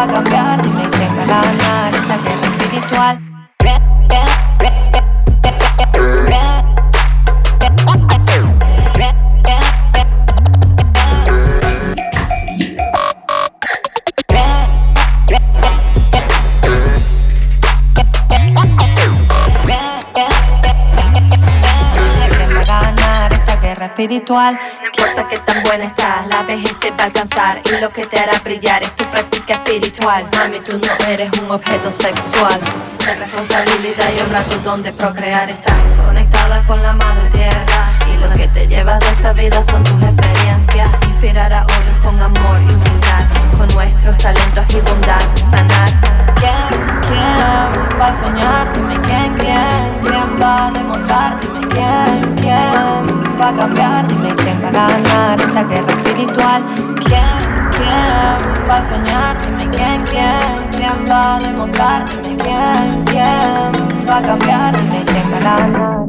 va a cambiar? Dime va a ganar esta guerra espiritual. Buena estás, la vejez te va a alcanzar y lo que te hará brillar es tu práctica espiritual. Mami, tú no eres un objeto sexual. De responsabilidad y honra tu donde procrear estás conectada con la madre tierra y lo que te llevas de esta vida son tus experiencias. Inspirar a otros con amor y humildad, con nuestros talentos y bondad sanar. ¿Quién, quién va a soñar? Dime quién, quién, quién va a demostrar? Dime quién, quién va a cambiar, dime quién va a ganar esta guerra espiritual. ¿Quién, quién va a soñar? Dime quién, quién, quién va a demostrar. Dime quién, quién va a cambiar, dime quién va a ganar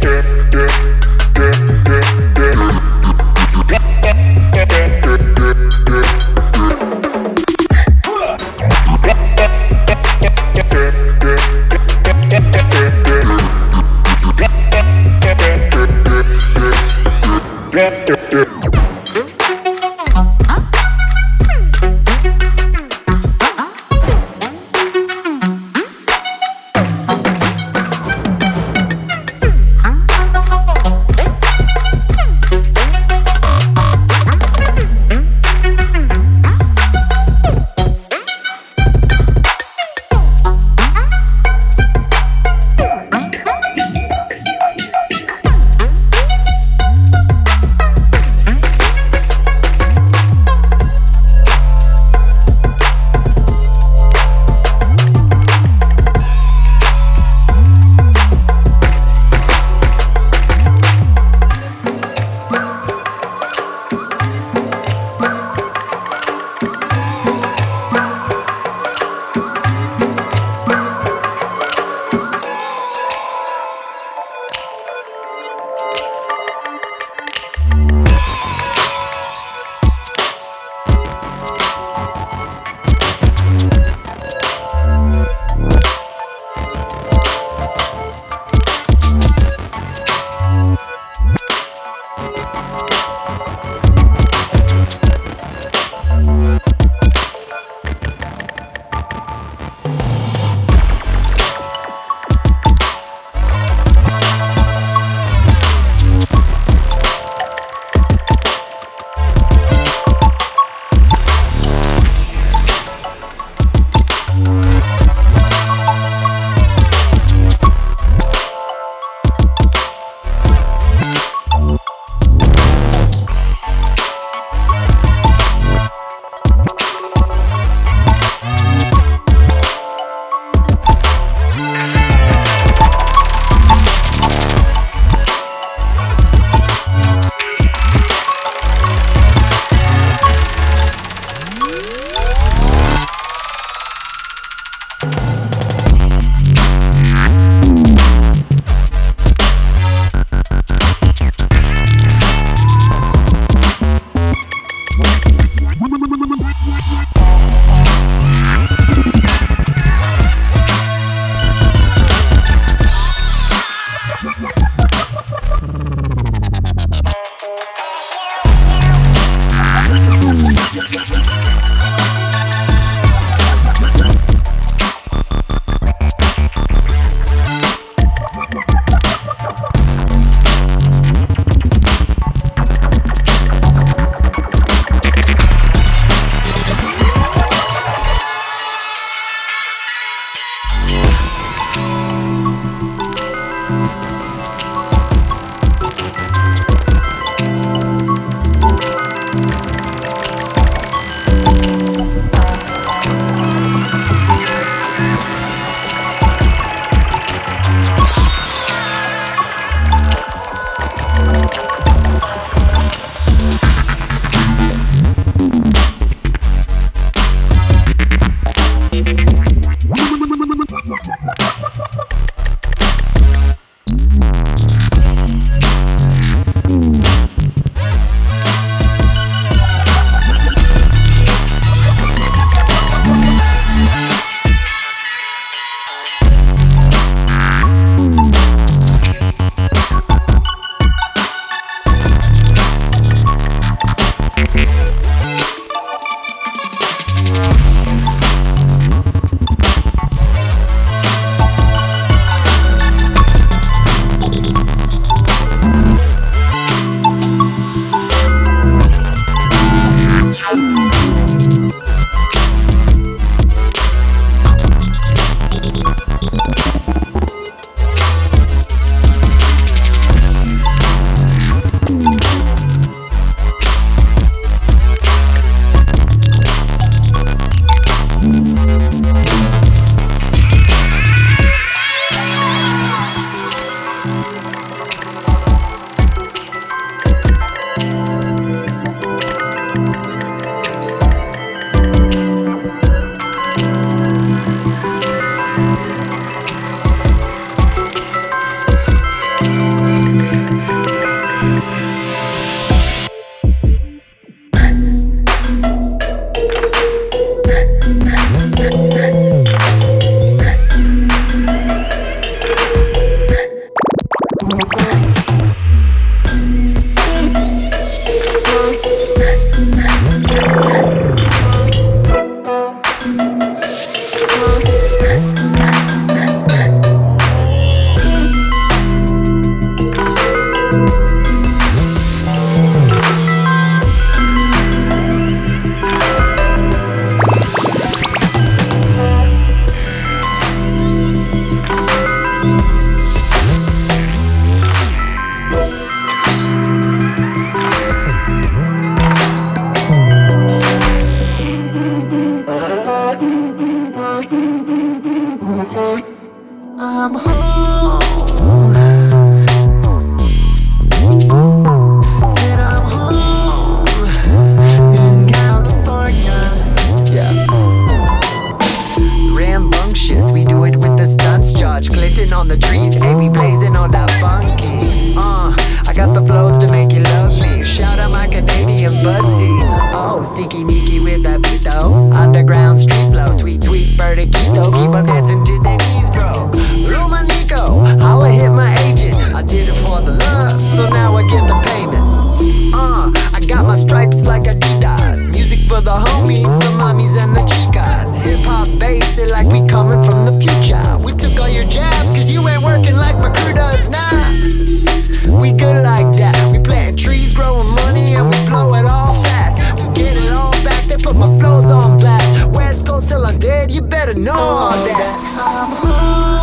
esta buddy. Oh, sneaky Nicky with a veto. Underground street flow, tweet tweet, vertiquito. Keep on dancing to their knees, bro. Luma Nico, holla hit my agent. I did it for the love, so now I get the payment. Uh, I got my stripes like Adidas. Music for the homies, the mommies, and the chicas. Hip hop bass, it like we coming from the future. We took all your jabs, cause you ain't working like my crew does now. Nah. We good like that. We my flow's on blast. West Coast till I'm dead, you better know all that. I'm home.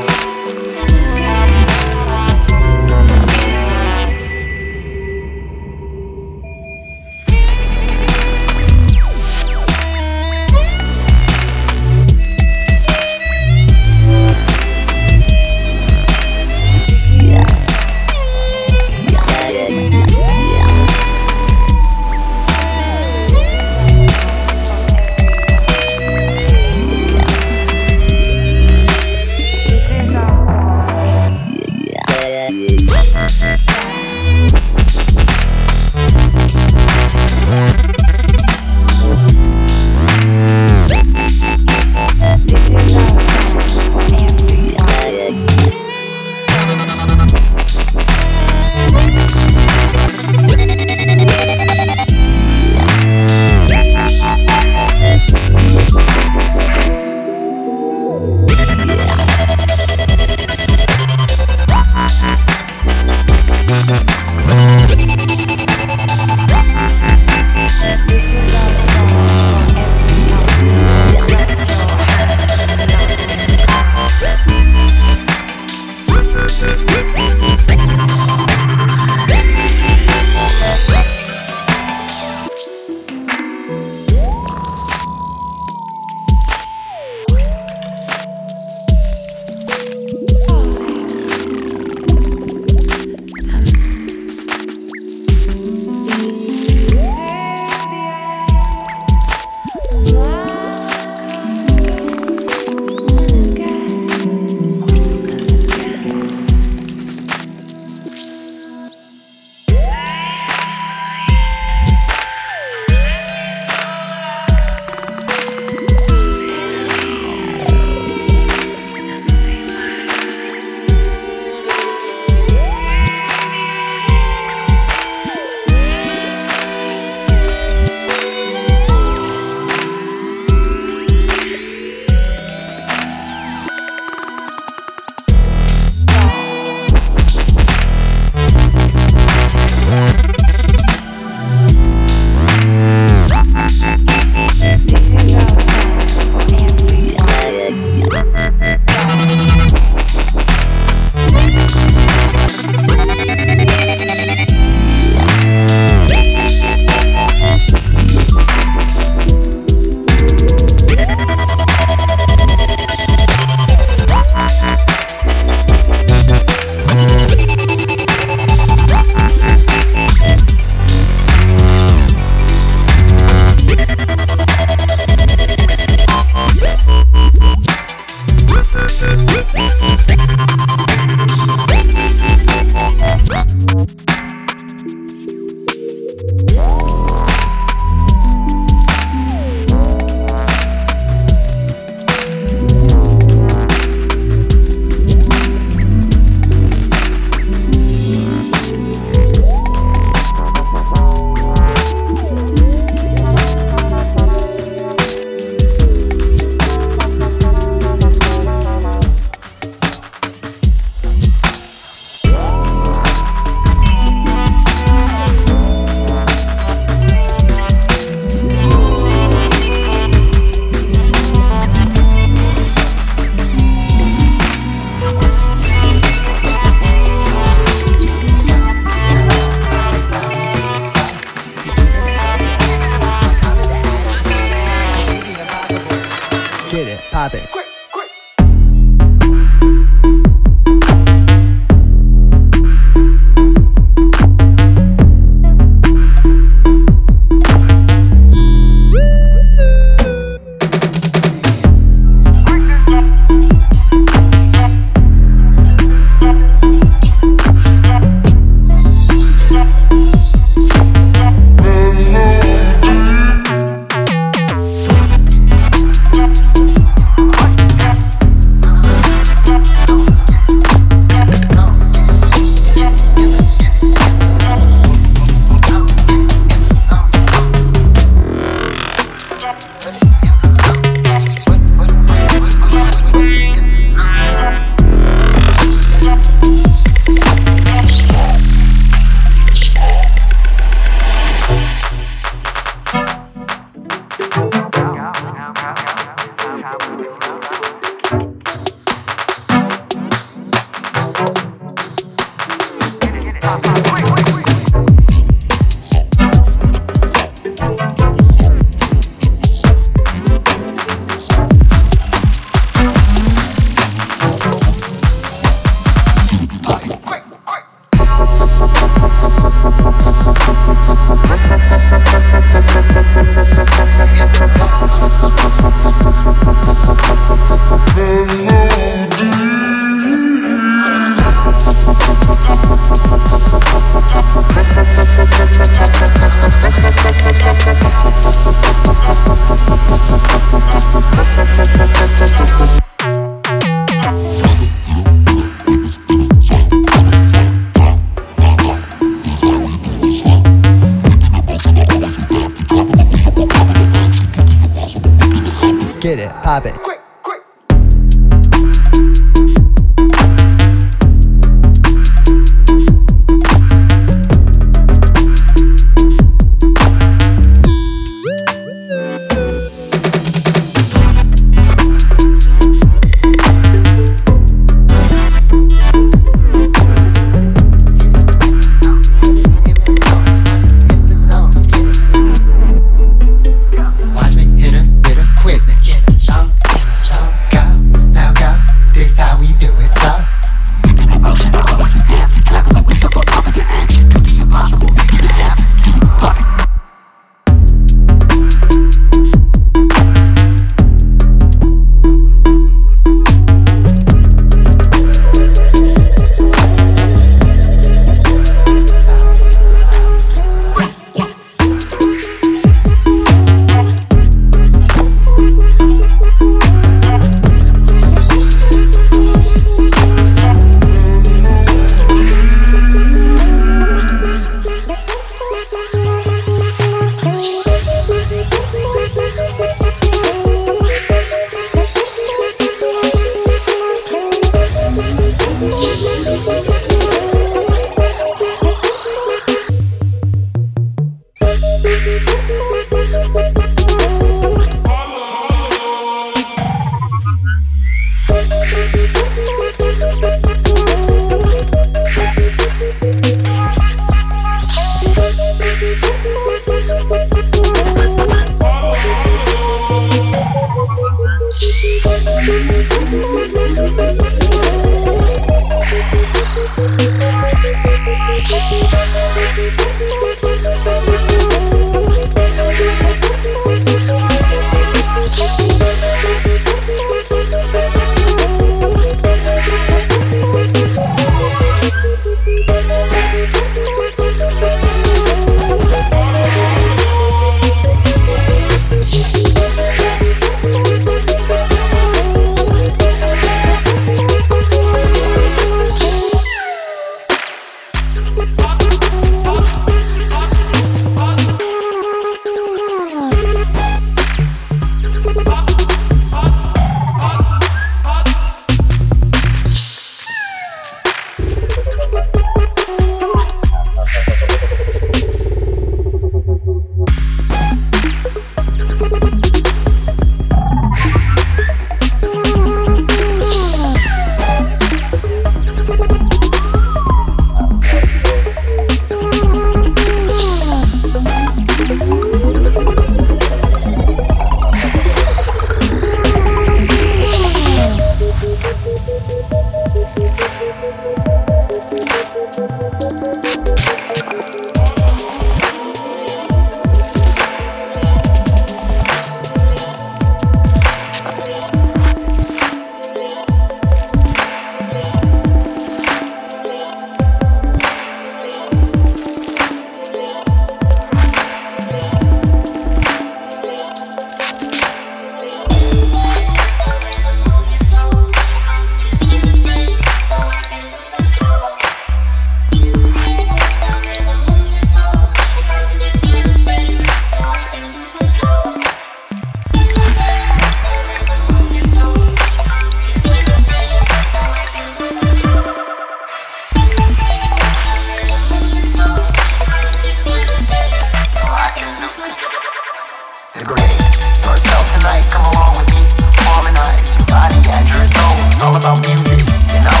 yourself tonight. Come along with me, harmonize your body and your soul. It's all about music, you know.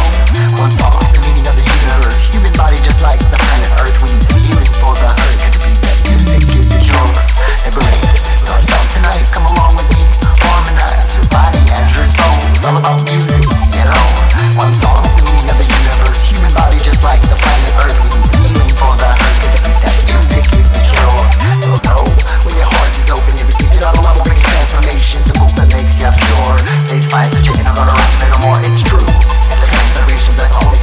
One song is the meaning of the universe. Human body, just like the planet Earth, we need healing for the hurt. Could it be that music is the cure? Yourself tonight. Come along with me, harmonize your body and your soul. It's all about music. When I listen a little more, it's true. It's a transformation that's always.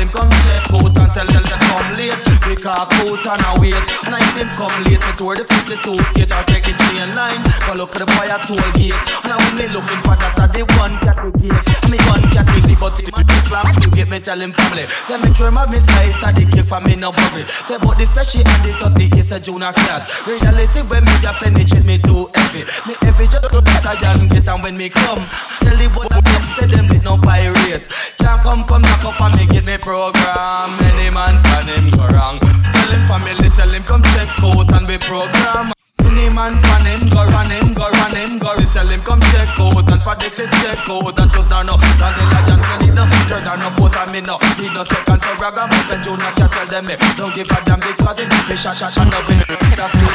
Him come check out and tell them to come late. We cock out and a wait. And if him come late, me tour the 52 skate or take the chain line. Go look for the at toll gate. And I will be looking for that at the one category. Me one category, but him a slam. You get me tell him family. Let me try my miss nice and the cake for me no worry. Say about the special and the 30 is a junior class. Reality when me a penetrate me too heavy. Me heavy just so that I can get and when me come. Tell the boy them say them with no pirate. Can't come come knock up and me get me program. Any man can him go wrong. Tell him family, tell him come check out and be program. Any man fan him, go run him, go run him, go Tell him come check out and for the clip check out And just down up, down the legend, me need no Turn down no foot and me no Need no second for rag and and Junior can tell them me Don't give a damn because it me shot shot shot up in the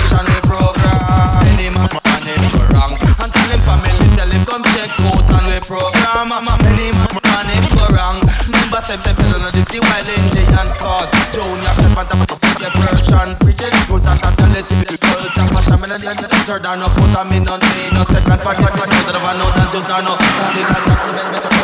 station we program. Any man fan him, go wrong. And tell him family, tell him come check out and we program. Any man fan him, go wrong. Remember say say no this the wild Indian card Junior step on the version Preach it, good and tell it to the culture Fashion me no need to turn down no foot and me no need no second for for for for the one out and just down no And the guy just me me to this